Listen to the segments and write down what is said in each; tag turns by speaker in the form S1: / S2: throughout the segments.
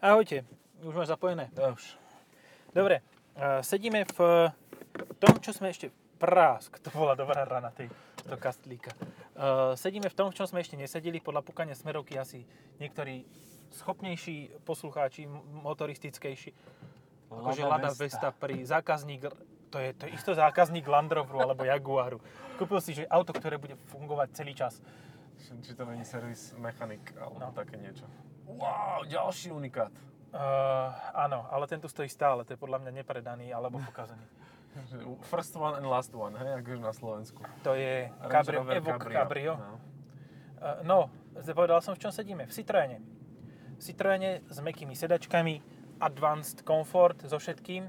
S1: Ahojte, už máš zapojené.
S2: Už.
S1: Dobre, eh, sedíme v tom, čo sme ešte... Prásk, to bola dobrá rana tej, to kastlíka. Uh, sedíme v tom, v čom sme ešte nesedeli, podľa pukania smerovky asi niektorí schopnejší poslucháči, motoristickejší. Akože Lada Vesta pri zákazník, to je, to je isto zákazník Land Roveru alebo Jaguaru. Kúpil si že auto, ktoré bude fungovať celý čas.
S2: Či to není servis mechanik alebo
S1: No.
S2: také niečo. Wow, ďalší unikát.
S1: Uh, áno, ale ten tu stojí stále, to je podľa mňa nepredaný alebo pokazený.
S2: First one and last one, hej, akože na Slovensku.
S1: To je Cabrio, Evoque Cabrio.
S2: No.
S1: Uh, no, povedal som, v čom sedíme. V Citroene. V Citroene s mekými sedačkami, Advanced Comfort so všetkým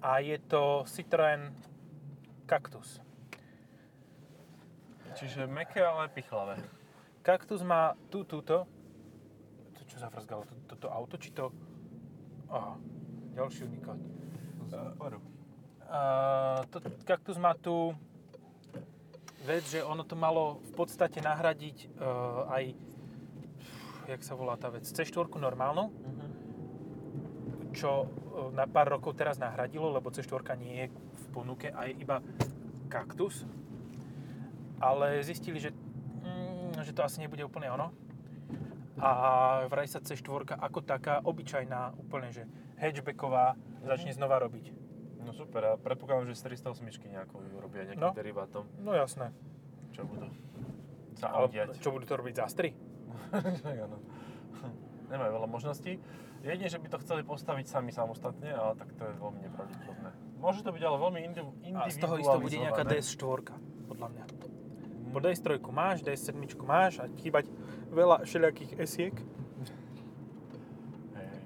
S1: a je to Citroen Cactus.
S2: Čiže meké, ale pichlavé.
S1: Cactus má tú, túto, to čo zavrzgalo, to, toto auto, či to... Aha, ďalší unikát.
S2: Super.
S1: Uh, to, Cactus má tú vec, že ono to malo v podstate nahradiť uh, aj, jak sa volá tá vec, C4 normálnu,
S2: Mhm.
S1: čo uh, na pár rokov teraz nahradilo, lebo C4 nie je v ponuke a je iba Cactus. Ale zistili, že, mm, že to asi nebude úplne ono. A vraj sa C4 ako taká obyčajná, úplne že hatchbacková, začne znova robiť.
S2: No super, a predpokladám, že z 308 nejakou ju robia nejakým
S1: No.
S2: derivátom.
S1: No jasné.
S2: Čo budú sa
S1: Ale čo budú to robiť zastry?
S2: Tak áno. Nemajú veľa možností. Jedine, že by to chceli postaviť sami samostatne, ale tak to je veľmi nepravdepodobné. Môže to byť ale veľmi indi- individualizované.
S1: A z toho isto bude nejaká DS4, podľa mňa.
S2: Mm.
S1: Po DS3 máš, DS7 máš a chýbať veľa všelijakých esiek.
S2: Hej, hej.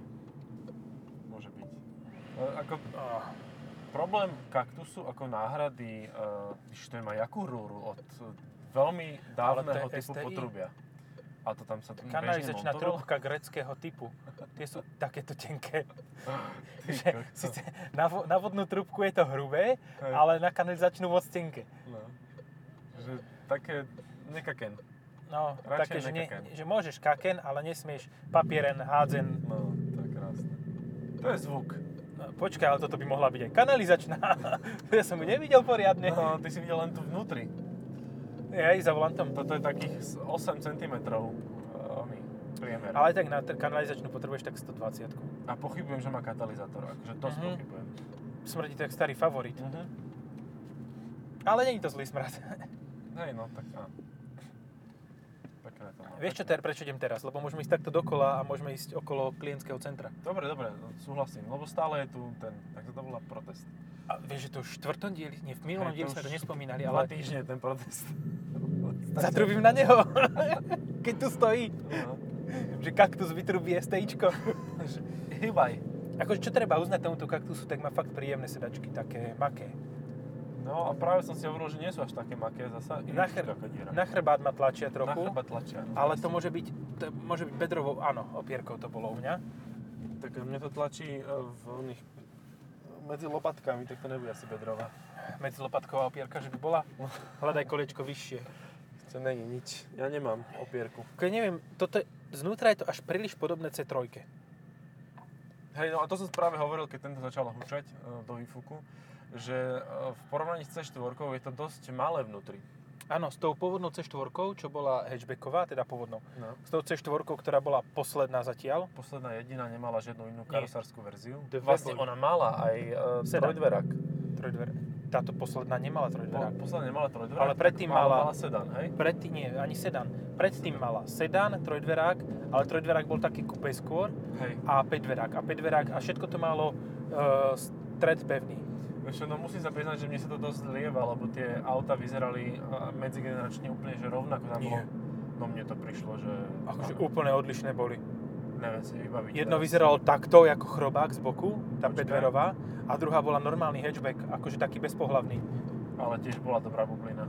S2: Môže byť. E, Ako
S1: Ah,
S2: problém kaktusu ako náhrady, uh, to má jakú rúru od veľmi dávneho
S1: to
S2: typu
S1: STI.
S2: potrubia. A to tam sa bežne
S1: kanalizačná trubka greckého typu. Tie sú takéto tenké. Že síce na, vo- na vodnú trubku je to hrubé,
S2: Hej.
S1: ale na kanalizačnú moc tenké.
S2: No. Také nekaken.
S1: No,
S2: Radšej
S1: také, že, ne, že môžeš kaken, ale nesmieš papieren, hádzen.
S2: No, to je krásne. To je zvuk.
S1: No, počkaj, ale toto by mohla byť aj kanalizačná. ja som ju nevidel poriadne.
S2: No, ty si videl len tu vnútri.
S1: Je aj za volantom.
S2: Toto je takých s- 8 cm oný priemer.
S1: Ale tak na t- kanalizačnú potrebuješ tak 120
S2: A pochybujem, že má katalizátor. Akože to
S1: Mhm.
S2: spochybujem.
S1: Smrdí to jak starý favorit.
S2: Mhm.
S1: Ale není to zlý smrad.
S2: Hej, no, tak áno. Pekné to má.
S1: Vieš čo, ter, prečo idem teraz? Lebo môžeme ísť takto dokola a môžeme ísť okolo klientského centra.
S2: Dobre, dobre, no, súhlasím. Lebo stále je tu ten, tak to volá protest.
S1: A vieš, že to už v štvrtom dieli, nie, v minulom dieli sme to nespomínali,
S2: Dva
S1: ale
S2: týždne ten protest.
S1: zatrubím na neho. Keď tu stojí,
S2: No.
S1: že kaktus vytrubí STIčko.
S2: Hýbaj.
S1: Akože čo treba uznať tomuto kaktusu, tak má fakt príjemné sedačky, také maké.
S2: No a práve som si hovoril, že nie sú až také maké zasa.
S1: Na, chr- na chrbát ma tlačia
S2: Na
S1: trochu,
S2: chrbát tlačia. no,
S1: ale to môže byť, to môže byť bedrovou, áno, opierkou to bolo u mňa.
S2: Tak mne to tlačí e, v oných medzi lopatkami, tak to nebude asi bedrová.
S1: Medzi lopatková opierka, že by bola. Hľadaj kolečko vyššie.
S2: To není nič. Ja nemám opierku.
S1: Keď neviem, toto je, znútra je to až príliš podobné C3.
S2: Hej, no a to som práve hovoril, keď tento začal hučať e, do výfuku, že e, v porovnaní s C4 je to dosť malé vnútri.
S1: Áno, s tou pôvodnou C4, čo bola hatchbacková, teda pôvodnou,
S2: No.
S1: s tou C4, ktorá bola posledná zatiaľ,
S2: Posledná jediná nemala žiadnu inú karosárskú verziu.
S1: Dve
S2: Vlastne
S1: boli.
S2: ona mala aj e,
S1: Sedan.
S2: trojdverák.
S1: trojdver, táto posledná nemala
S2: Po,
S1: trojdverák.
S2: posledná nemala trojdverák.
S1: Ale predtým mala-
S2: mala sedan, hej?
S1: Predtým nie, ani sedan. Predtým mala sedan, trojdverák, ale trojdverák bol taký kupé skôr
S2: Hej.
S1: a päťdverák. A päťdverák a všetko to malo uh, stred pevný.
S2: Vieš no musím sa priznať, že mne sa to dosť lieva, lebo tie auta vyzerali a, medzigeneračne úplne že rovnako. Tam bolo, no mne to prišlo, že...
S1: Akože úplne odlišné boli.
S2: Neviem si vybaviť.
S1: Jedno
S2: teraz.
S1: vyzeralo takto, ako chrobák z boku, tá
S2: Počkaj.
S1: päťdverová, a druhá bola normálny hatchback, akože taký bezpohlavný.
S2: Ale tiež bola dobrá bublina.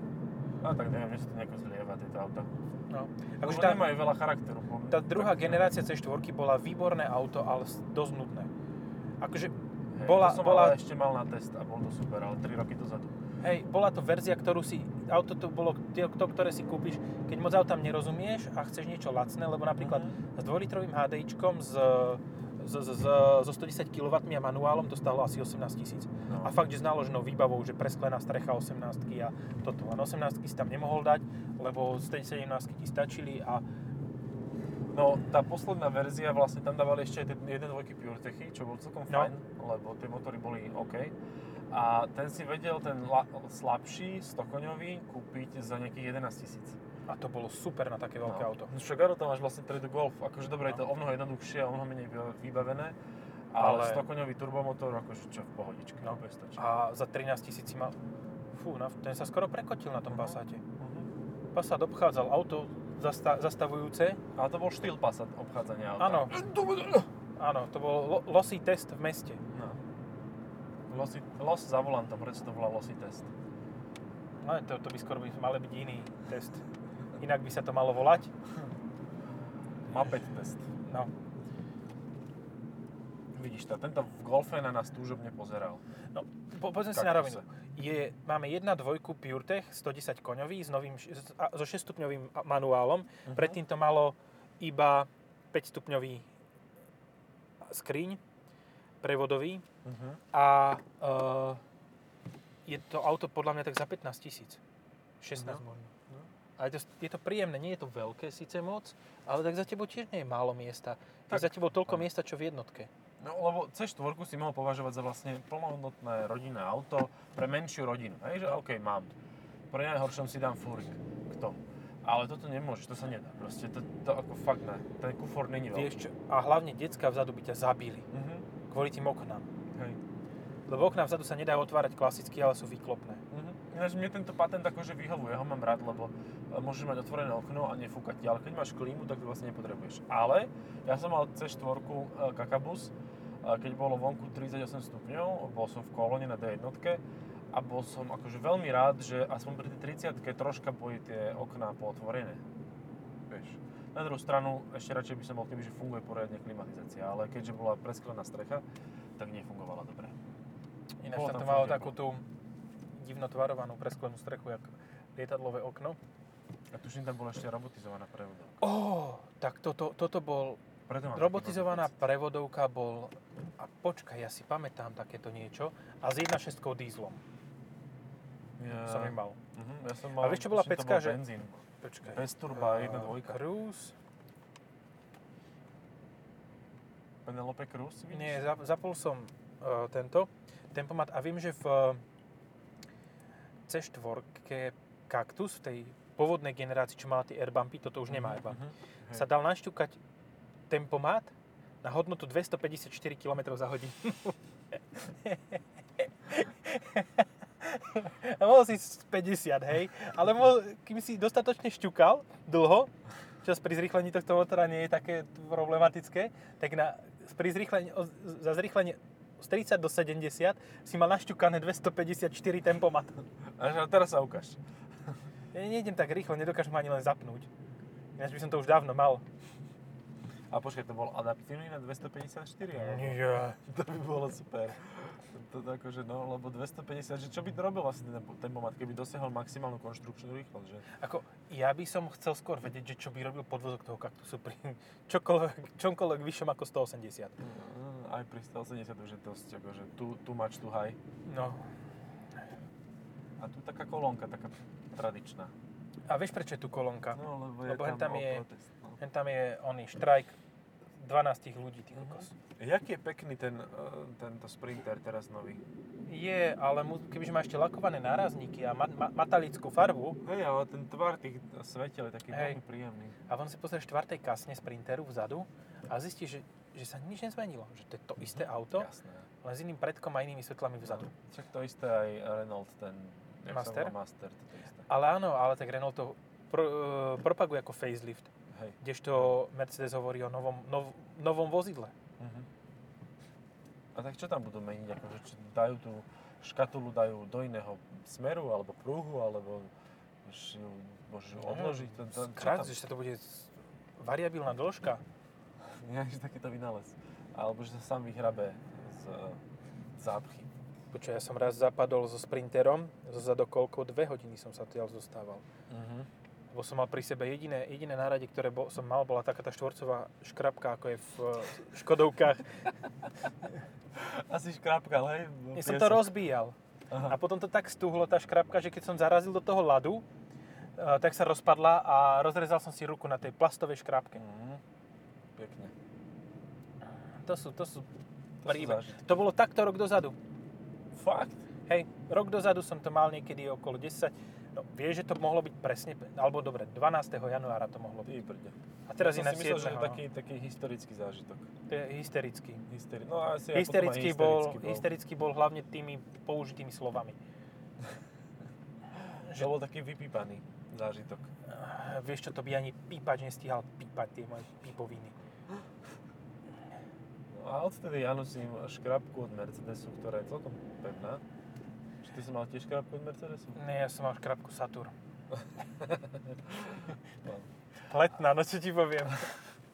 S2: A tak neviem, že sa to nejako zlieva, tieto auta.
S1: No.
S2: Akože
S1: tá,
S2: nemajú veľa charakteru.
S1: tá druhá
S2: tak,
S1: generácia C4 bola výborné auto, ale dosť nudné. Akože
S2: Hej,
S1: bola,
S2: to som
S1: bola,
S2: ale ešte mal na test a bol to super, ale 3 roky dozadu.
S1: hej, bola to verzia, ktorú si, auto to bolo to, ktoré si kúpiš, keď moc autám nerozumieš a chceš niečo lacné, lebo napríklad
S2: Mhm.
S1: s 2-litrovým HDIčkom s z, z, so 110 kW a manuálom to stálo asi 18 tisíc.
S2: No.
S1: A fakt, že s náloženou výbavou, že presklená strecha 18 a toto. Len 18 si tam nemohol dať, lebo z tej 17 ti stačili a
S2: No, tá posledná verzia, vlastne tam dávali ešte aj ten 1.2 PureTechy, čo bol celkom
S1: No.
S2: fajn, lebo tie motory boli OK. A ten si vedel, ten la, slabší, 100-koňový, kúpiť za nejakých 11 tisíc.
S1: A to bolo super na také veľké auto.
S2: No však áno, tam máš vlastne 3D Golf. Akože dobre, je to o mnoho jednoduchšie a o mnoho menej vy- vybavené. Ale,
S1: Ale-
S2: 100-koňový turbomotor, akože čo v pohodičke,
S1: No.
S2: no. bude stačiť.
S1: A za 13 tisíc si mal... Fú, ten sa skoro prekotil na tom Passate.
S2: Mhm.
S1: Passat obchádzal auto zasta, zastavujúce.
S2: Ale to bol štýl Passat obchádzania auta.
S1: Áno. Áno, to bol lo, losý test v meste.
S2: No. Losi, los za volantom, prečo to volá losy test?
S1: No, to, to by skoro by mal byť iný test. Inak by sa to malo volať.
S2: Mapet test.
S1: No.
S2: Vidíš to, tento v golfe na nás túžobne pozeral.
S1: No, po, poďme si na rovinu. Je, máme 1.2 PureTech 110 koňový s novým, so 6 stupňovým a- manuálom.
S2: Mhm.
S1: Predtým to malo iba 5 stupňový skriň prevodový
S2: Uh-huh.
S1: a uh, je to auto podľa mňa tak za 15 tisíc. 16
S2: No.
S1: možno.
S2: No.
S1: A je to, je to príjemné, nie je to veľké síce moc, ale tak za tebou tiež nie je málo miesta. Tak,
S2: Tak.
S1: za tebou toľko
S2: No.
S1: miesta, čo v jednotke.
S2: No lebo C4 si mohol považovať za vlastne plnohodnotné rodinné auto pre menšiu rodinu. Hej, že OK, mám. Pre najhoršom si dám fúrik k tomu. Ale toto nemôžeš, to sa nedá. Proste to, to ako fakt ne. Ten kufor není veľký.
S1: Vieš čo? A hlavne decka vzadu by ťa zabili.
S2: Mhm.
S1: Kvôli tým oknám.
S2: Hej.
S1: Lebo okná vzadu sa nedajú otvárať klasicky, ale sú výklopné.
S2: Mhm. Ináč mne tento patent akože vyhovuje, ho mám rád, lebo e, môžeš mať otvorené okno a nefúkať ti, ale keď máš klímu, tak to vlastne nepotrebuješ. Ale ja som mal C4 e, Kakabus, e, keď bolo vonku 38 stupňov, bol som v kolóne na D1 a bol som akože veľmi rád, že aspoň pri tej 30 troška boli tie okná pootvorené. Vieš. Na druhú stranu, ešte radšej by som bol, kebyže funguje poriadne klimatizácia, ale keďže bola presklená strecha, tak nefungovala dobre.
S1: Ináč tam to malo takú tú divno tvarovanú presklenú strechu, jak lietadlové okno.
S2: A tuším, tam bola ešte robotizovaná prevodovka.
S1: Ó, tak toto, toto bol,
S2: Preto mám
S1: robotizovaná prevodovka bol, a počkaj, ja si pamätám takéto niečo, a s 1.6 dízlom
S2: Ja,
S1: som ju mal.
S2: Uh-huh, ja som mal,
S1: A vieš, čo bola pecka, že-
S2: Benzín.
S1: Počkaj.
S2: Bez turba,
S1: Eh,
S2: jedna dvojka.
S1: Cruise.
S2: Penelope Cruz, vidíš?
S1: Nie, zap, zapol som uh, tento tempomat a viem, že v C4 Cactus, v tej pôvodnej generácii, čo mala tie airbumpy, toto už nemá airbumpy,
S2: Uh-huh.
S1: sa dal našťukať tempomat na hodnotu 254 km za hodinu. a mohol si z 50, hej, ale mohol, kým si dostatočne šťukal dlho, čo pri zrýchlení tohto motora nie je také problematické, tak na, pri zrýchlení, za zrýchlenie z 30 do 70 si mal našťukané 254 tempomat.
S2: Až a teraz sa ukáž.
S1: Ja nejdem tak rýchlo, nedokážem ani len zapnúť. Ináč by som to už dávno mal.
S2: A počkaj, to bol adaptívny na 254, alebo?
S1: Nie.
S2: To by bolo super. To, to akože, no, lebo 250, že čo by to robil vlastne ten tempomat, keby dosiahol maximálnu konštrukčnú rýchlosť, že?
S1: Ako, ja by som chcel skôr vedieť, že čo by robil podvozok toho kaktusu pri čokoľvek, čomkoľvek vyššom ako 180.
S2: Mm, Aj pri 180 už je dosť, akože too, too much too high.
S1: No.
S2: A tu taká kolónka, taká tradičná.
S1: A vieš, prečo je tu kolónka?
S2: No, lebo, je tam,
S1: tam je-
S2: protest, no.
S1: Tam je oný štrajk 12 ľudí, ty kokos.
S2: Jaký je pekný ten, uh, tento Sprinter teraz nový?
S1: Je, ale mu, kebyže má ešte lakované nárazníky a ma, ma, matalickú farbu,
S2: Hej, ale ten tvar tých svetel je taký
S1: Hej.
S2: veľmi príjemný.
S1: a on si pozrie v štvrtej kasne Sprinteru vzadu a zistí, že, že sa nič nezmenilo. Že to je to isté auto,
S2: Jasné.
S1: len s iným predkom a inými svetlami vzadu.
S2: No, Však to isté aj Renault, ten jak
S1: Master?
S2: Master, to je isté.
S1: Ale áno, ale tak Renault to pro, e, propaguje ako facelift,
S2: Hej.
S1: kdežto Mercedes hovorí o novom, nov, novom vozidle.
S2: Mhm. A tak čo tam budú meniť? Akože, či dajú tú škatulu dajú do iného smeru, alebo prúhu, alebo ju môžeš ju odložiť? To, to, čo
S1: Krát, že to bude variabilná dĺžka.
S2: Nejaký takýto vynález. Alebo že sa sám vyhrabe z zápchy.
S1: Počuj, ja som raz zapadol so Sprinterom, zo zadokolkou, dve hodiny som sa odtiaľ zostával.
S2: Mhm.
S1: Lebo som mal pri sebe jediné, jediné náradie, ktoré bol, som mal, bola taká tá štvorcová škrabka, ako je v Škodovkách.
S2: Asi škrápka, hej?
S1: Ja som to rozbíjal. A
S2: Aha.
S1: potom to tak stúhlo, tá škrabka, že keď som zarazil do toho ľadu, eh, tak sa rozpadla a rozrezal som si ruku na tej plastovej škrabke.
S2: Mhm. Pekne.
S1: To sú, to sú
S2: To sú
S1: príbe.
S2: zážitky.
S1: To bolo takto rok dozadu.
S2: Fakt?
S1: Hej, rok dozadu som to mal niekedy okolo 10. No, vieš, že to mohlo byť presne, alebo dobre, 12. januára to mohlo byť.
S2: Prde.
S1: A teraz
S2: ja
S1: je na
S2: som si myslel,
S1: 7.
S2: že je
S1: no.
S2: taký, taký historický zážitok.
S1: To je hysterický.
S2: Hysteri... No asi
S1: Hysterický bol,
S2: bol.
S1: hysterický bol hlavne tými použitými slovami.
S2: Že bol taký vypípaný zážitok.
S1: Eh, Vieš čo, to by ani pípač nestíhal pípať tie moje pípoviny.
S2: No a odtedy ja nosím škrabku od Mercedesu, ktorá je celkom pevná. Ty si mal tiež škrabku od Mercedesu?
S1: Nie, ja som mal škrabku Saturn.
S2: No.
S1: Letná, no čo ti poviem.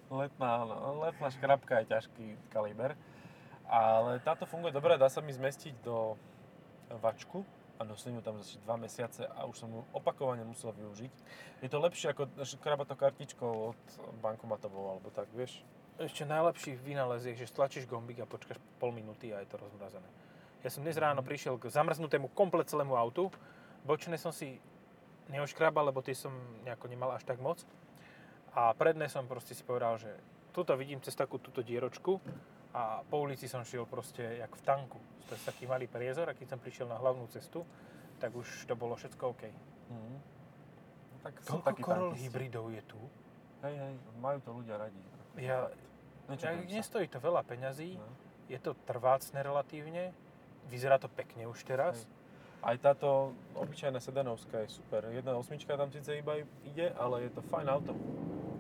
S2: Letná, no, letná škrabka je ťažký kaliber. Ale táto funguje dobre, dá sa mi zmestiť do vačku a nosím ju tam zase 2 mesiace a už som ju opakovane musel využiť. Je to lepšie ako škrabať to kartičkou od bankomatovou alebo tak, vieš?
S1: Ešte najlepší vynález je, že stlačíš gombík a počkáš pol minúty a je to rozmrazené. Ja som dnes ráno prišiel k zamrznutému komplet celému autu. Bočné som si neoškrabal, lebo tie som nejako nemal až tak moc. A predné som proste si povedal, že tuto vidím cez takú túto dieročku a po ulici som šiel proste jak v tanku. To je taký malý priezor a keď som prišiel na hlavnú cestu, tak už to bolo všetko OK.
S2: Mhm. Tak som
S1: Koľko
S2: taký
S1: Corolla hybridov je tu?
S2: Hej, hej, majú to ľudia radi.
S1: Ja, ja, nestojí to veľa peňazí,
S2: No.
S1: je to trvácne relatívne, vyzerá to pekne už teraz.
S2: Hej. Aj táto obyčajná sedanovská je super. Jedna osmička tam síce iba ide, ale je to fajn auto.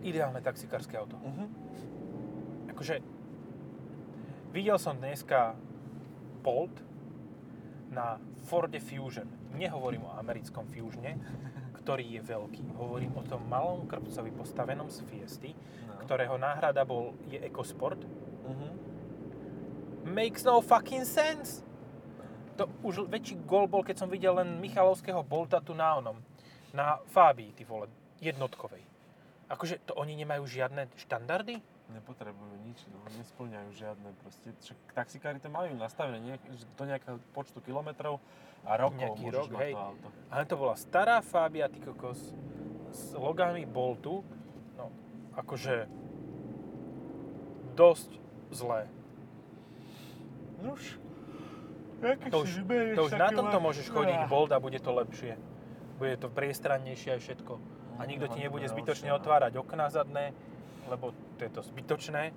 S1: Ideálne taxikárske auto.
S2: Uh-huh.
S1: Akože, videl som dneska Bolt na Forde Fusion. Nehovorím o americkom Fusione, ktorý je veľký. Hovorím o tom malom krpcovi postavenom z Fiesty,
S2: No.
S1: ktorého náhrada bol, je EcoSport.
S2: Uh-huh.
S1: Makes no fucking sense! To už väčší gol bol, keď som videl len Michalovského Bolta tu na onom. Na Fabii, ty vole, jednotkovej. Akože to oni nemajú žiadne štandardy?
S2: Nepotrebujú nič, no, nesplňajú žiadne proste. Však taxikári to majú nastavené nejak, do nejakého počtu kilometrov a rokov
S1: Nejaký rok, hej.
S2: to auto.
S1: Ale to bola stará Fabia, ty kokos, s logami Boltu. No, akože dosť zlé.
S2: Nuž,
S1: To už, to už na tomto môžeš chodiť Bolt a bude to lepšie. Bude to priestrannejšie aj všetko. A nikto ti nebude zbytočne otvárať okná zadné, lebo to je to zbytočné.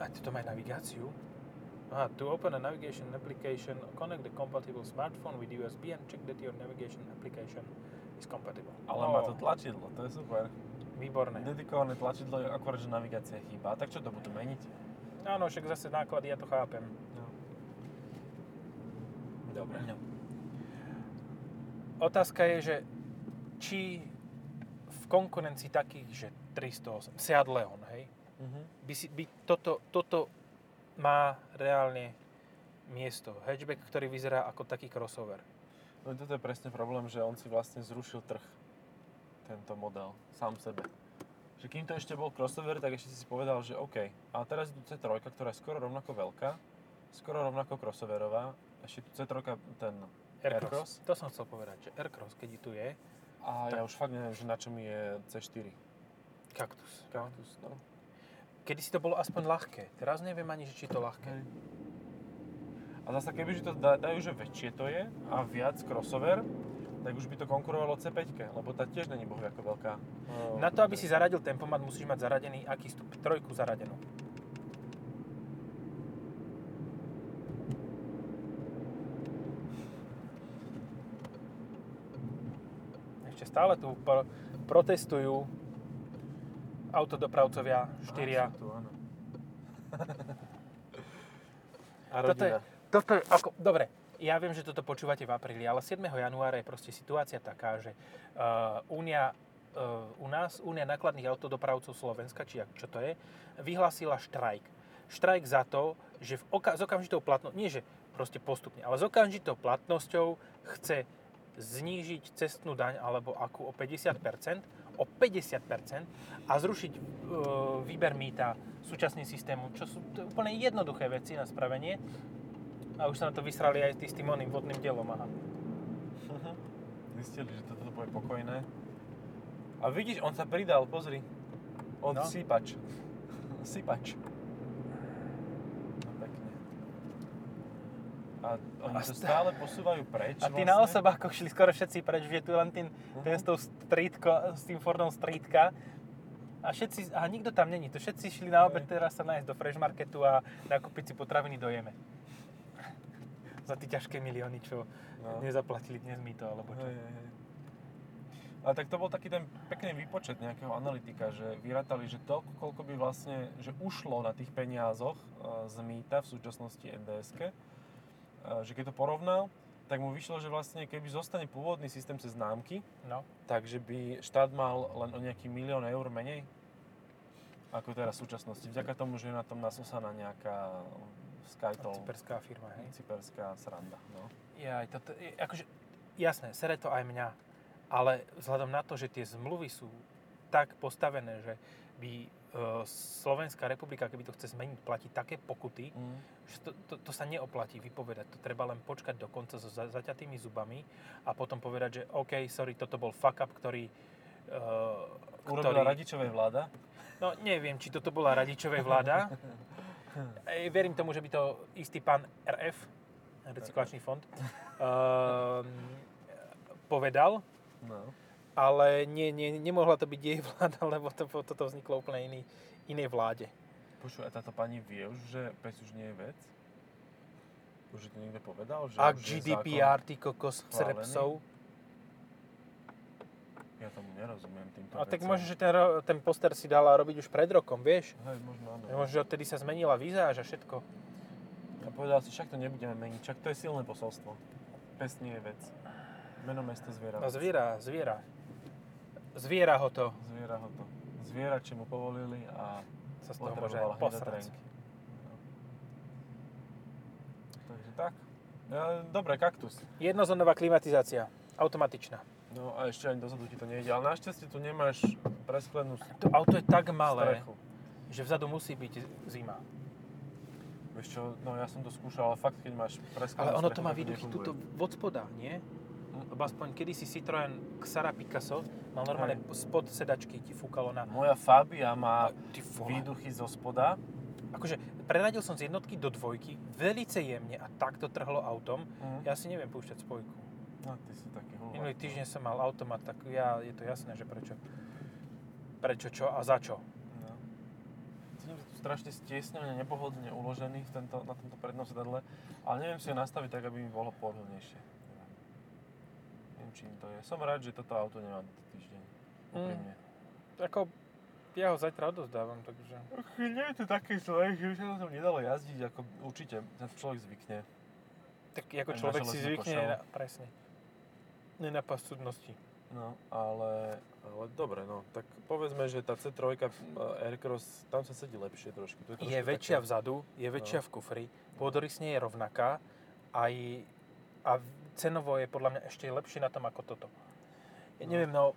S1: A to má aj navigáciu. Aha, to open a navigation application, connect the compatible smartphone with USB and check that your navigation application is compatible.
S2: Ale má to tlačidlo, to je super.
S1: Výborné.
S2: Dedikované tlačidlo je akorát, že navigácia chýba. Tak čo to budú meniť?
S1: Áno, však zase náklady, ja to chápem.
S2: No.
S1: Dobre. No. Otázka je, že či v konkurencii takých, že 308, Seat Leon, hej,
S2: Uh-huh.
S1: by, si, by toto, toto má reálne miesto. Hatchback, ktorý vyzerá ako taký crossover.
S2: No toto je presne problém, že on si vlastne zrušil trh. Tento model, sám sebe. Že kým to ešte bol crossover, tak ešte si povedal, že OK. A teraz je tu C3, ktorá je skoro rovnako veľká, skoro rovnako crossoverová. Ešte tu C3, ten Aircross.
S1: To som chcel povedať, že Aircross, keď tu je,
S2: A
S1: Tak.
S2: ja už fakt neviem, že na čom je C4.
S1: kaktus.
S2: Kaktus, no.
S1: Kedy si to bolo aspoň ľahké. Teraz neviem ani, či je to ľahké.
S2: A zase keby to da- dajú, že väčšie to je a viac crossover, tak už by to konkurovalo C5, lebo tá tiež není bohu ako veľká. No,
S1: Na to, aby si zaradil tempomat, musíš mať zaradený aký stup? Trojku zaradenú. Ešte stále tu pro- protestujú autodopravcovia štyria.
S2: Á, tu, áno. a
S1: Toto je,
S2: rodina.
S1: toto je ako, dobre, ja viem, že toto počúvate v apríli, ale 7. januára je proste situácia taká, že uh, Únia, uh, u nás, Únia nákladných autodopravcov Slovenska, či čo to je, vyhlásila štrajk. Štrajk za to, že v oka- s okamžitou platnosťou, nie že proste postupne, ale s okamžitou platnosťou chce znížiť cestnú daň alebo akú o 50%, o 50% a zrušiť e, výber mýta súčasným systémom, čo sú to úplne jednoduché veci na spravenie. A už sa na to vysrali aj tí s tým oným vodným dielom. Aha.
S2: Zistili, že toto bude pokojné. A vidíš, on sa pridal, pozri. On
S1: No.
S2: sypač. sypač. No pekne. A oni
S1: A
S2: to stále posúvajú preč
S1: A tí
S2: vlastne.
S1: na osobákoch šli skoro všetci preč, že je tu len ten, ten s, tou streetko, s tým Fordom streetka. A všetci, a nikto tam není, to všetci šli na obed teraz sa nájsť do Fresh Marketu a nakúpiť si potraviny dojeme. Za tie ťažké milióny, čo
S2: No.
S1: nezaplatili dnes mi to, alebo čo.
S2: Hej, hej, hej. Ale tak to bol taký ten pekný výpočet nejakého analytika, že vyrátali, že toľko, koľko by vlastne, že ušlo na tých peniazoch e, z mýta v súčasnosti NDSK, e, že keď to porovnal, tak mu vyšlo, že vlastne keby zostane pôvodný systém cez známky,
S1: No.
S2: takže by štát mal len o nejaký milión eur menej, ako teraz v súčasnosti. Vďaka tomu, že je na tom nasosaná nejaká Skytol,
S1: Cyperská firma, hej.
S2: cyperská sranda. No.
S1: Ja, je- akože, jasné, sere to aj mňa, ale vzhľadom na to, že tie zmluvy sú tak postavené, že by e, Slovenská republika, keby to chce zmeniť, platí také pokuty,
S2: Mm.
S1: že to, to, to sa neoplatí vypovedať. To treba len počkať do konca so za, zaťatými zubami a potom povedať, že OK, sorry, toto bol fuck up, ktorý... Uh,
S2: Urobila radičovej vláda.
S1: No, neviem, či toto bola radičovej vláda. E, verím tomu, že by to istý pán RF, recyklačný fond, uh, povedal,
S2: No.
S1: Ale nie, nie, nemohla to byť jej vláda, lebo to, toto vzniklo úplne iný, inej vláde.
S2: Počuj, a táto pani vie už, že pes už nie je vec? Už to niekto povedal? Že
S1: A GDPR, ty kokos,
S2: zákon? Ja tomu nerozumiem týmto
S1: A tak
S2: veciam.
S1: možno, že ten, ten poster si dala robiť už pred rokom, vieš?
S2: Hej, možno áno.
S1: Možno, že odtedy sa zmenila vizáž a všetko.
S2: A povedal si, však to nebudeme meniť, však to je silné posolstvo. Pes nie je vec. Meno mesta zviera.
S1: No zviera, zviera. Zviera ho to.
S2: Zviera ho to. Zviera, či mu povolili a
S1: Sa z toho môže posrať.
S2: No. Takže tak. Ja, dobre, kaktus.
S1: Jednozónová klimatizácia. Automatičná.
S2: No a ešte ani dozadu ti to nejde, ale našťastie tu nemáš presklenú
S1: To auto je tak malé,
S2: strechu.
S1: že vzadu musí byť zima.
S2: Vieš čo, no ja som to skúšal, ale fakt, keď máš presklenú
S1: Ale ono
S2: strechu,
S1: to má výduchy tuto od spoda, nie? Lebo aspoň kedysi Citroen Xara Picasso mal normálne spod sedačky ti fúkalo na...
S2: Moja Fabia má výduchy zo spoda.
S1: Akože preradil som z jednotky do dvojky veľce jemne a takto trhlo autom.
S2: Mhm.
S1: Ja si neviem púšťať spojku.
S2: No, ty si taký hulvát.
S1: Minulý týždeň som mal automat, tak ja, je to jasné, že prečo. Prečo, čo a za čo.
S2: No. Cítim sa tu strašne stiesnený, nepohodlne uložený v tento, na tomto prednom sedadle, ale neviem si ho nastaviť tak, aby mi bolo pohodlnejšie. Čím to je. Som rád, že toto auto nemám týždeň.
S1: Mm.
S2: Úprimne.
S1: Ako, ja ho zajtra odozdávam, takže...
S2: Nie je to také zlé, že by sa na tom nedalo jazdiť, ako určite sa človek zvykne.
S1: Tak ako
S2: Aj
S1: človek si zvykne, na, presne. Nenapasť súdnosti.
S2: No, ale, ale dobre, no. Tak povedzme, že tá C3 uh, Aircross, tam sa sedí lepšie trošku. To je, trošku
S1: Je väčšia
S2: také-
S1: vzadu, je väčšia
S2: No.
S1: v kufri, pôdorysne je rovnaká aj, a cenovo je podľa mňa ešte lepšie na tom ako toto. Ja
S2: No.
S1: neviem, no,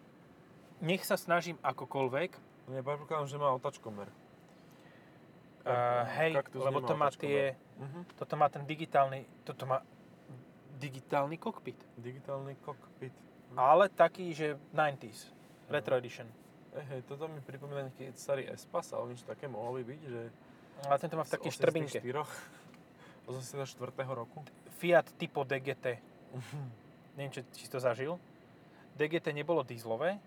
S1: nech sa snažím akokoľvek,
S2: predpokladám, že má otačkomer.
S1: uh, hej,
S2: Kaktus
S1: lebo to má tie,
S2: Mhm.
S1: toto má ten digitálny, toto má digitálny kokpit.
S2: Digitálny cockpit.
S1: Ale taký, že 90s, Retro Edition.
S2: Eh, hej, toto mi pripomína nejaký starý Espas, ale niečo také mohlo by byť, že...
S1: Ale tento má v takej štrbinke.
S2: 84. 84. roku.
S1: Fiat Tipo DGT. Neviem, či, či si to zažil. DGT nebolo dízlové,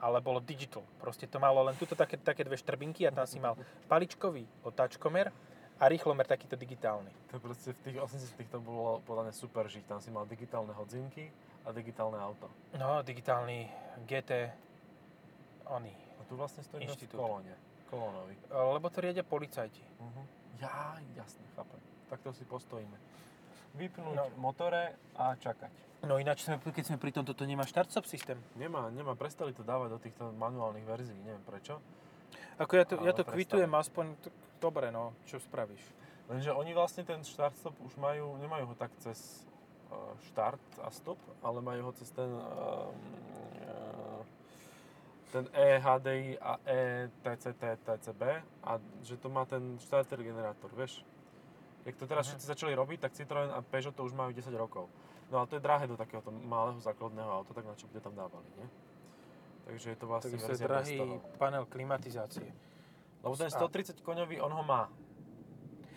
S1: ale bolo digital. Proste to malo len tuto také, také dve štrbinky a tam si mal paličkový otáčkomer a rýchlomer takýto digitálny.
S2: To proste v tých 80 to bolo podľa mňa super žiť. Tam si mal digitálne hodzinky a digitálne auto.
S1: No, digitálny GT, oni.
S2: A tu vlastne stojí v kolóne. Kolónovi.
S1: Lebo to riedia policajti.
S2: Uh-huh. Ja, jasne, chápem. Takto si postojíme. Vypnúť
S1: No.
S2: motore a čakať.
S1: No ináč, sme, keď sme pri tom, toto nemá štart-stop systém.
S2: Nemá, nemá, prestali to dávať do týchto manuálnych verzií, neviem prečo.
S1: Ako ja to, ja
S2: Ale
S1: to
S2: prestali.
S1: kvitujem aspoň, t- dobre no, čo spravíš.
S2: Lenže oni vlastne ten start-stop už majú, nemajú ho tak cez štart a stop, ale majú ho cez ten uh, ten E EHDI a E ETCT TCB a že to má ten starter generátor, vieš. Jak to teraz
S1: Mhm.
S2: všetci začali robiť, tak Citroën a Peugeot to už majú 10 rokov. No ale to je drahé do takéhoto malého základného auta, tak na čo by to tam dávali, nie? Takže je to vlastne
S1: Takže
S2: verzia
S1: drahý panel klimatizácie.
S2: Lebo ten
S1: A-
S2: 130 koňový, on ho má.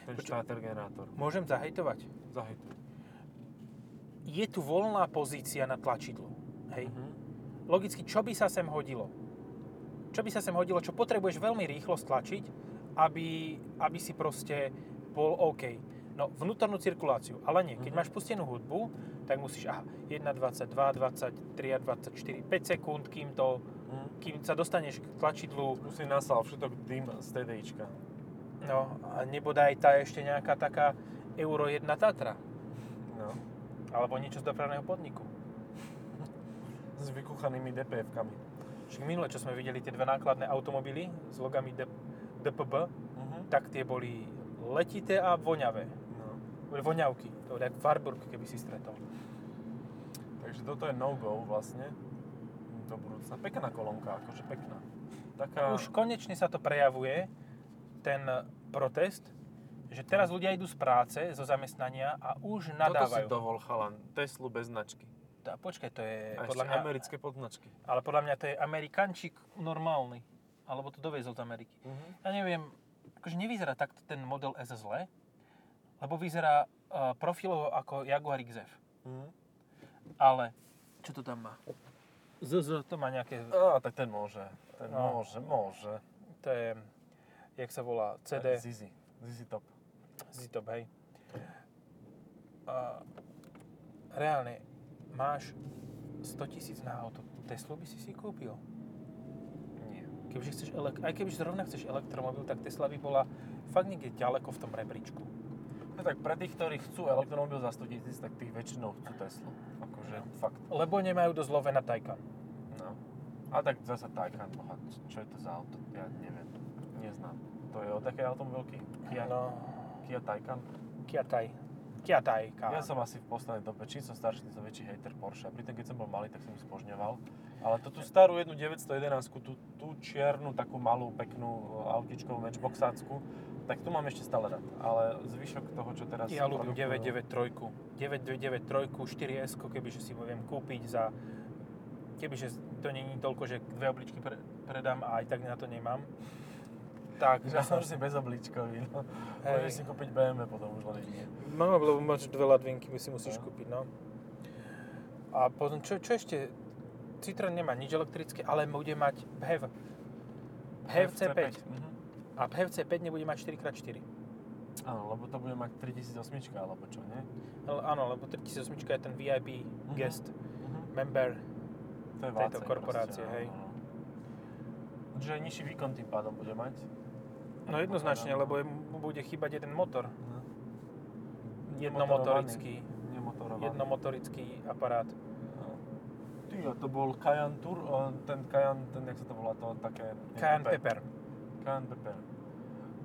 S2: Ten
S1: Počkaj.
S2: starter generátor.
S1: Môžem zahejtovať?
S2: Zahejtuj.
S1: Je tu voľná pozícia na tlačidlo. Hej.
S2: Mhm.
S1: Logicky, čo by sa sem hodilo? Čo by sa sem hodilo, čo potrebuješ veľmi rýchlo stlačiť, aby, aby si proste bol OK. No, vnútornú cirkuláciu, ale nie. Keď
S2: Mhm.
S1: máš pustenú hudbu, tak musíš, aha, 1.22, 23 a 24, 5 sekúnd, kým, to,
S2: Mhm.
S1: kým sa dostaneš k tlačidlu,
S2: Tu si nasal všetok dým z TDIčka.
S1: no a nebodaj tá ešte nejaká taká Euro 1 Tatra,
S2: No.
S1: alebo niečo z dopravného podniku.
S2: S vykuchanými DPF-kami.
S1: Však minule, čo sme videli tie dve nákladné automobily s logami D- DPB,
S2: Mhm.
S1: tak tie boli letité a voňavé.
S2: No.
S1: Voňavky. To boli jak Warburg, keby si stretol.
S2: Takže toto je no-go vlastne do budúcna. Pekná kolónka, akože pekná. Taká...
S1: Už konečne sa to prejavuje, ten protest, že teraz ľudia idú z práce, zo zamestnania a už
S2: Toto si
S1: nadávajú.
S2: dovol, chalan. Teslu bez značky.
S1: Tá, počkaj, to je
S2: A
S1: podľa mňa...
S2: americké podznačky.
S1: Ale podľa mňa to je Amerikančík normálny. Alebo to doviezol z Ameriky.
S2: Mhm.
S1: Ja neviem, akože nevyzerá takto ten model S zle, lebo vyzerá uh, profilovo ako Jaguar XF.
S2: Mhm.
S1: Ale, čo to tam má? ZZ to má nejaké,
S2: Á, tak ten môže. Ten
S1: No.
S2: môže, môže.
S1: to je, jak sa volá, CD,
S2: Zizi. Zizi top.
S1: Zitop, hej. A, reálne, máš 100 tisíc na auto, Teslu by si si kúpil. Kebyže chceš elek- aj keby zrovna chceš elektromobil, tak Tesla by bola fakt niekde ďaleko v tom rebríčku.
S2: No tak pre tých, ktorí chcú elektromobil za 100 tisíc, tak tých väčšinou chcú Teslu. Akože fakt.
S1: Lebo nemajú dosť love na Taycan.
S2: No. A tak zasa Taycan, boha, čo je to za auto? Ja neviem. Neznám. To je od také automobilky? Kia,
S1: No,
S2: Kia Taycan?
S1: Kia Tay. Kia Taycan.
S2: Ja som asi v poslednej dobe, čím som starší, tým som väčší hater Porsche. Pritom keď som bol malý, tak som ich spožňoval. Ale tú, tú starú jednu 911, tú, tú čiernu, takú malú, peknú e, autičkovú matchboxácku, tak tu mám ešte stále rád. Ale zvyšok toho, čo teraz
S1: Ja ľúbim
S2: produkujú-
S1: 993. 993 4S, kebyže si ho viem kúpiť za... Kebyže to není toľko, že dve obličky pre, predám a aj tak na to nemám. Tak,
S2: Že som si bezobličkový, no.
S1: Hej.
S2: Môžeš si kúpiť BMW potom už len nie.
S1: No, lebo máš dve ladvinky, by si musíš
S2: No.
S1: kúpiť, no. A potom, čo, čo ešte? Citroen nemá nič elektrické, ale bude mať PHEV. PHEV C5.
S2: Mhm.
S1: A PHEV C5 nebude mať 4x4.
S2: Áno, lebo to bude mať 3008 alebo čo, nie?
S1: Ale áno, lebo 3008 je ten VIP guest
S2: Mhm.
S1: member.
S2: To je
S1: Tejto korporácie,
S2: proste,
S1: hej.
S2: áno. Čiže aj nižší výkon tým pádom bude mať.
S1: No jednoznačne, lebo je- mu bude chýbať jeden motor.
S2: No.
S1: Jednomotorický, jednomotorický aparát.
S2: A to bol Cayenne Tour, o, ten Cayenne, ten, jak sa to volá, to také...
S1: Cayenne
S2: Coupe.
S1: Pepper.
S2: Cayenne Pepper.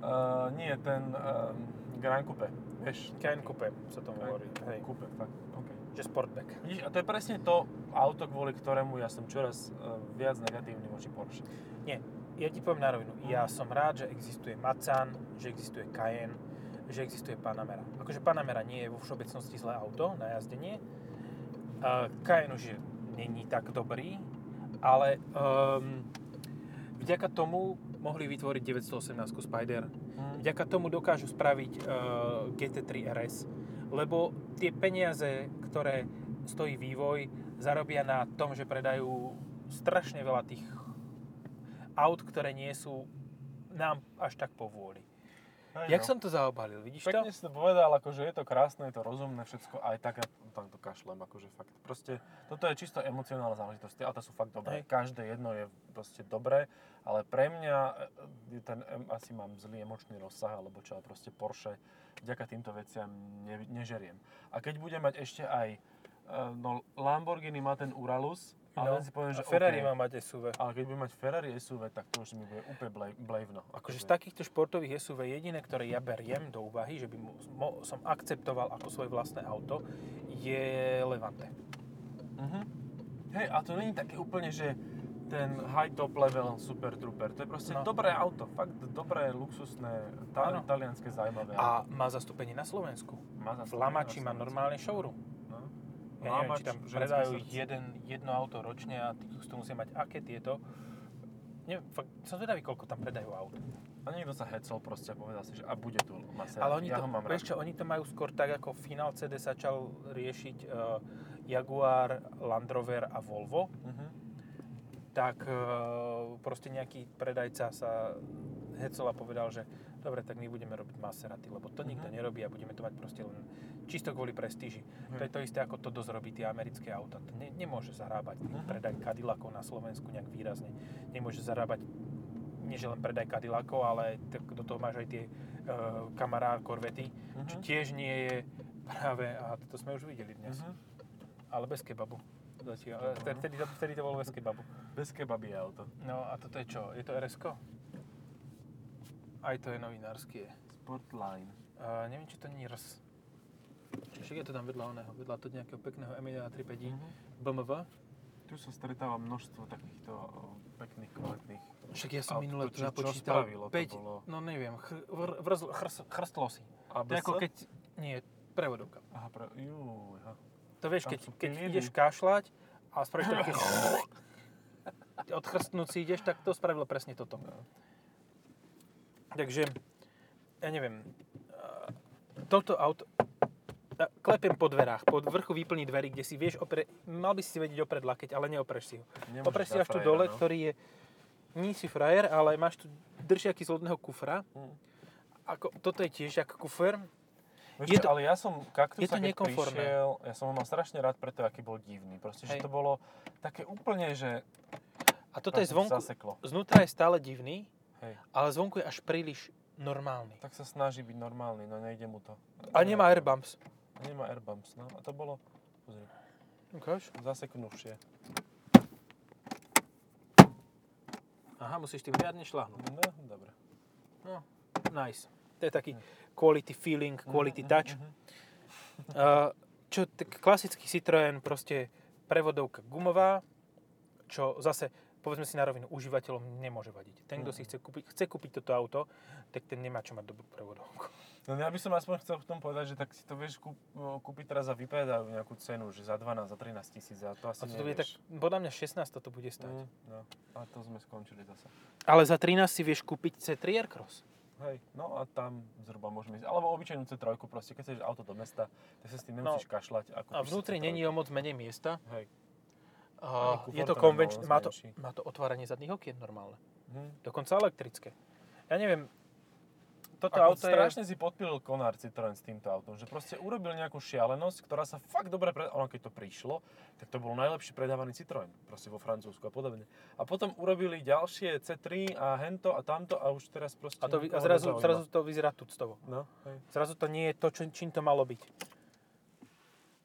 S2: Uh, nie, ten uh, Grand Coupe, vieš?
S1: Cayenne. Coupe sa tomu hovorí. Hej.
S2: Coupe, fakt, OK.
S1: Že Sportback.
S2: Vidíš, a to je presne to auto, kvôli ktorému ja som čoraz uh, viac negatívny voči Porsche.
S1: Nie, ja ti poviem na rovinu. Ja som rád, že existuje Macan, že existuje Cayenne, že existuje Panamera. Akože Panamera nie je vo všeobecnosti zlé auto na jazdenie. Uh, Cayenne už je, není tak dobrý, ale um, vďaka tomu mohli vytvoriť 918 Spider.
S2: Mm.
S1: Vďaka tomu dokážu spraviť uh, GT3 RS, lebo tie peniaze, ktoré stojí vývoj, zarobia na tom, že predajú strašne veľa tých aut, ktoré nie sú nám až tak povôli.
S2: Hej,
S1: Jak
S2: no.
S1: som to zaobalil, vidíš to?
S2: Pekne si to povedal, akože je to krásne, je to rozumné, všetko, aj tak ja tam to kašlem, akože fakt. Proste, toto je čisto emocionálna záležitosť, tie auta sú fakt dobré,
S1: Hej.
S2: každé jedno je proste dobré, ale pre mňa e, ten, em, asi mám zlý emočný rozsah, alebo čo, proste Porsche vďaka týmto veciam ne, nežeriem. A keď bude mať ešte aj, e, no Lamborghini má ten Uralus, Ale
S1: No,
S2: si poviem, že
S1: Ferrari
S2: OK.
S1: má mať SUV.
S2: Ale keď budem mať Ferrari SUV, tak to už mi bude úplne blej, blejvno.
S1: Akože z takýchto športových SUV jediné, ktoré ja beriem do úvahy, že by mu, mo, som akceptoval ako svoje vlastné auto, je Levante.
S2: Mhm. Hej, a to není také úplne, že ten high top level super trooper. To je proste
S1: No.
S2: dobré auto, fakt dobré, luxusné, tá, talianské, zaujímavé
S1: A má zastúpenie na Slovensku.
S2: Má
S1: V
S2: zastúpenie
S1: Lamači
S2: na
S1: má normálne showroom. Ja neviem,
S2: Lamač,
S1: či tam predajú jeden, jedno auto ročne a to musia mať aké tieto. Neviem, fakt, som zvedavý, koľko tam predajú aut.
S2: A niekto sa hecol proste a povedal si, že a bude tu Maserati.
S1: Ale oni
S2: ja
S1: to,
S2: ho mám
S1: vieš čo, oni to majú skôr tak, ako Final CD začal riešiť uh, Jaguar, Land Rover a Volvo,
S2: Mhm.
S1: tak uh, proste nejaký predajca sa hecol a povedal, že dobre, tak my budeme robiť Maserati, lebo to nikto
S2: Mhm.
S1: nerobí a budeme to mať proste len čisto kvôli prestíži. To je
S2: Hej.
S1: to isté, ako to dosť robí tie americké auta. To ne, nemôže zarábať
S2: Mhm.
S1: predaj Cadillacov na Slovensku nejak výrazne. Nemôže zarábať nie že len predaj Cadillacov, ale tak do toho máš aj tie uh, kamarár Corvety, čo
S2: Mhm.
S1: tiež nie je práve, a to sme už videli dnes,
S2: Mhm.
S1: ale bez kebabu. Vtedy, vtedy, to, vtedy to bolo bez kebabu.
S2: Bez kebaby je auto.
S1: No a toto je čo? Je to rs Aj to je novinársky.
S2: Sportline.
S1: Uh, neviem, či to nie je RS. Však je to tam vedľa oného, vedľa to nejakého pekného M1 3.5
S2: Mhm.
S1: BMW.
S2: Tu sa stretáva množstvo takýchto o, pekných, kvalitných.
S1: Však ja som minule
S2: to čo- čo
S1: započítal
S2: spravilo? To
S1: 5,
S2: bolo-
S1: no neviem, chr, vr, vrzl, chrs, chrstlo si. To
S2: ABS?
S1: ako keď, nie, prevodovka.
S2: Aha, pre... Jú, aha.
S1: To vieš,
S2: Tam
S1: keď, keď ideš kašľať a spravíš také odchrstnúť si ideš, tak to spravilo presne toto. Takže, ja neviem, toto auto, klepiem po dverách, po vrchu výplní dverí, kde si vieš, opre, mal by si vedieť oprieť lakeť, ale neopreš si ho.
S2: Nemôžeš
S1: Opreš si až tu dole,
S2: no.
S1: ktorý je, nie si frajer, ale máš tu držiaky z lodného kufra.
S2: Hm.
S1: Ako, toto je tiež ako kufer.
S2: Vieš
S1: Je
S2: čo,
S1: to-
S2: ale ja som kaktusa,
S1: je to
S2: keď prišiel, ja som ho mal strašne rád preto, aký bol divný. Proste, že
S1: Hej.
S2: to bolo také úplne, že...
S1: A toto je zvonku,
S2: Zaseklo.
S1: znútra je stále divný,
S2: Hej.
S1: ale zvonku je až príliš normálny.
S2: Tak sa snaží byť normálny, no nejde mu to.
S1: A nemá airbumps.
S2: A nemá airbumps, no. A to bolo, pozri,
S1: Ukáž?
S2: zaseknuvšie.
S1: Aha, musíš tým riadne šľahnúť.
S2: No, dobre.
S1: No, nice. To je taký quality feeling, quality
S2: Mhm,
S1: touch. Uh, čo klasický Citroën, proste prevodovka gumová, čo zase, povedzme si na rovinu, užívateľom nemôže vadiť. Ten, kto
S2: Mhm.
S1: si chce kúpiť, chce kúpiť toto auto, tak ten nemá čo mať dobrú prevodovku.
S2: No ja by som aspoň chcel v tom povedať, že tak si to vieš kúp, kúpiť teraz za vypredajú nejakú cenu, že za 12, za 13 tisíc a to asi
S1: A toto bude tak, podľa mňa 16 toto bude stať.
S2: Mm, no, a to sme skončili zase.
S1: Ale za 13 si vieš kúpiť C3 Aircross.
S2: Hej, no a tam zhruba môžeme ísť. Alebo obyčajnú C3, proste keď chceš auto do mesta, tak sa s tým nemusíš kašľať. A,
S1: No. A vnútri
S2: C3.
S1: není o moc menej miesta.
S2: Hej.
S1: A je to
S2: moc
S1: má to, má to otváranie zadných okien normálne.
S2: Hm.
S1: Dokonca elektrické. Ja neviem, toto
S2: Ako
S1: auto je...
S2: strašne si podpilil konár Citroen s týmto autom, že proste urobil nejakú šialenosť, ktorá sa fakt dobre pred... Ono keď to prišlo, tak to bol najlepší predávaný Citroen, proste vo Francúzsku a podobne. A potom urobili ďalšie C3 a hento a tamto a už teraz proste
S1: A, to, a zrazu,
S2: nezaujíma.
S1: zrazu to vyzerá tuctovo.
S2: No, hej.
S1: Zrazu to nie je to, čo, čím to malo byť.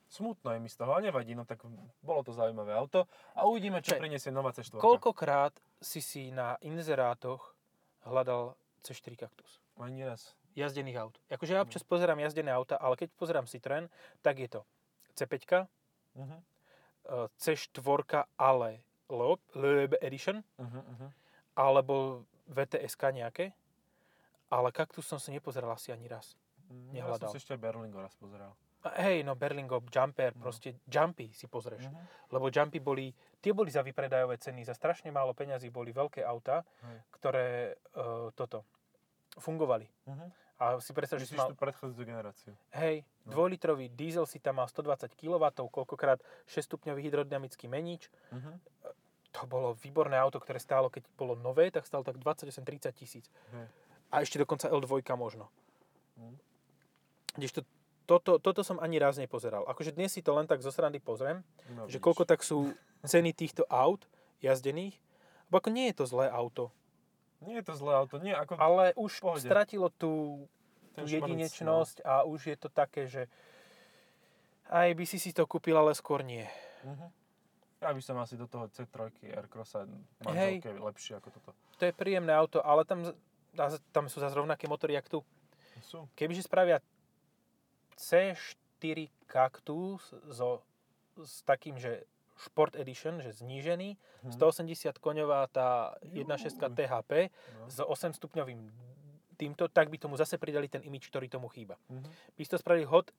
S2: Smutno je mi z toho, ale nevadí, no tak bolo to zaujímavé auto a uvidíme, čo
S1: Čaj,
S2: prinesie nová C4.
S1: Koľkokrát si si na inzerátoch hľadal C4 Cactus?
S2: Ani raz.
S1: Jazdených aut. Akože ja občas pozerám jazdené auta, ale keď pozerám Citroën, tak je to C5,
S2: Mhm.
S1: eh, C4, ale Loeb, Loeb Edition,
S2: Uh-huh, uh-huh.
S1: alebo VTSK nejaké. Ale Cactus som si nepozeral asi ani raz.
S2: Ja
S1: Nehľadal.
S2: som si ešte Berlingo raz pozeral.
S1: Hej, no Berlingo, Jumper,
S2: No.
S1: proste Jumpy si pozrieš.
S2: Mhm.
S1: Lebo Jumpy boli, tie boli za vypredajové ceny, za strašne málo peňazí boli veľké auta,
S2: Hej.
S1: ktoré uh, toto fungovali.
S2: Uh-huh.
S1: A si predstav, že si
S2: Myslíš
S1: mal,
S2: tú predchádzajúcu generáciu?
S1: hej,
S2: No.
S1: dvojlitrový diesel si tam mal 120 kW, koľkokrát 6-stupňový hydrodynamický menič.
S2: Uh-huh.
S1: To bolo výborné auto, ktoré stálo, keď bolo nové, tak stálo tak 28-30 tisíc.
S2: Hej.
S1: A ešte dokonca L2 možno.
S2: Mhm.
S1: Kdežto toto, toto som ani raz nepozeral. Akože dnes si to len tak zo srandy pozriem,
S2: No,
S1: že koľko tak sú ceny týchto aut jazdených. Lebo ako nie je to zlé auto,
S2: Nie je to zlé auto, nie, ako
S1: ale už
S2: pohode.
S1: stratilo tú, tú jedinečnosť a už je to také, že aj by si si to kúpil, ale skôr nie.
S2: Mhm. Ja by som asi do toho C3 Aircrossa
S1: Hej.
S2: lepšie ako toto.
S1: To je príjemné auto, ale tam, tam sú zase rovnaké motory, jak tu.
S2: Sú.
S1: Kebyže spravia C4 Cactus so, s takým, že Sport Edition, že znížený,
S2: Hm.
S1: 180 koňová tá 1.6
S2: Juj.
S1: THP
S2: No.
S1: s 8 stupňovým týmto, tak by tomu zase pridali ten imič, ktorý tomu chýba.
S2: Mhm.
S1: By si to spravili hot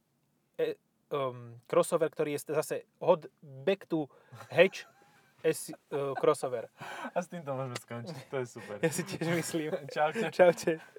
S1: e, um, crossover, ktorý je zase hot back to hatch S, uh, crossover.
S2: A s týmto môžeme skončiť, to je super.
S1: Ja si tiež myslím.
S2: Čaute.
S1: Čaute.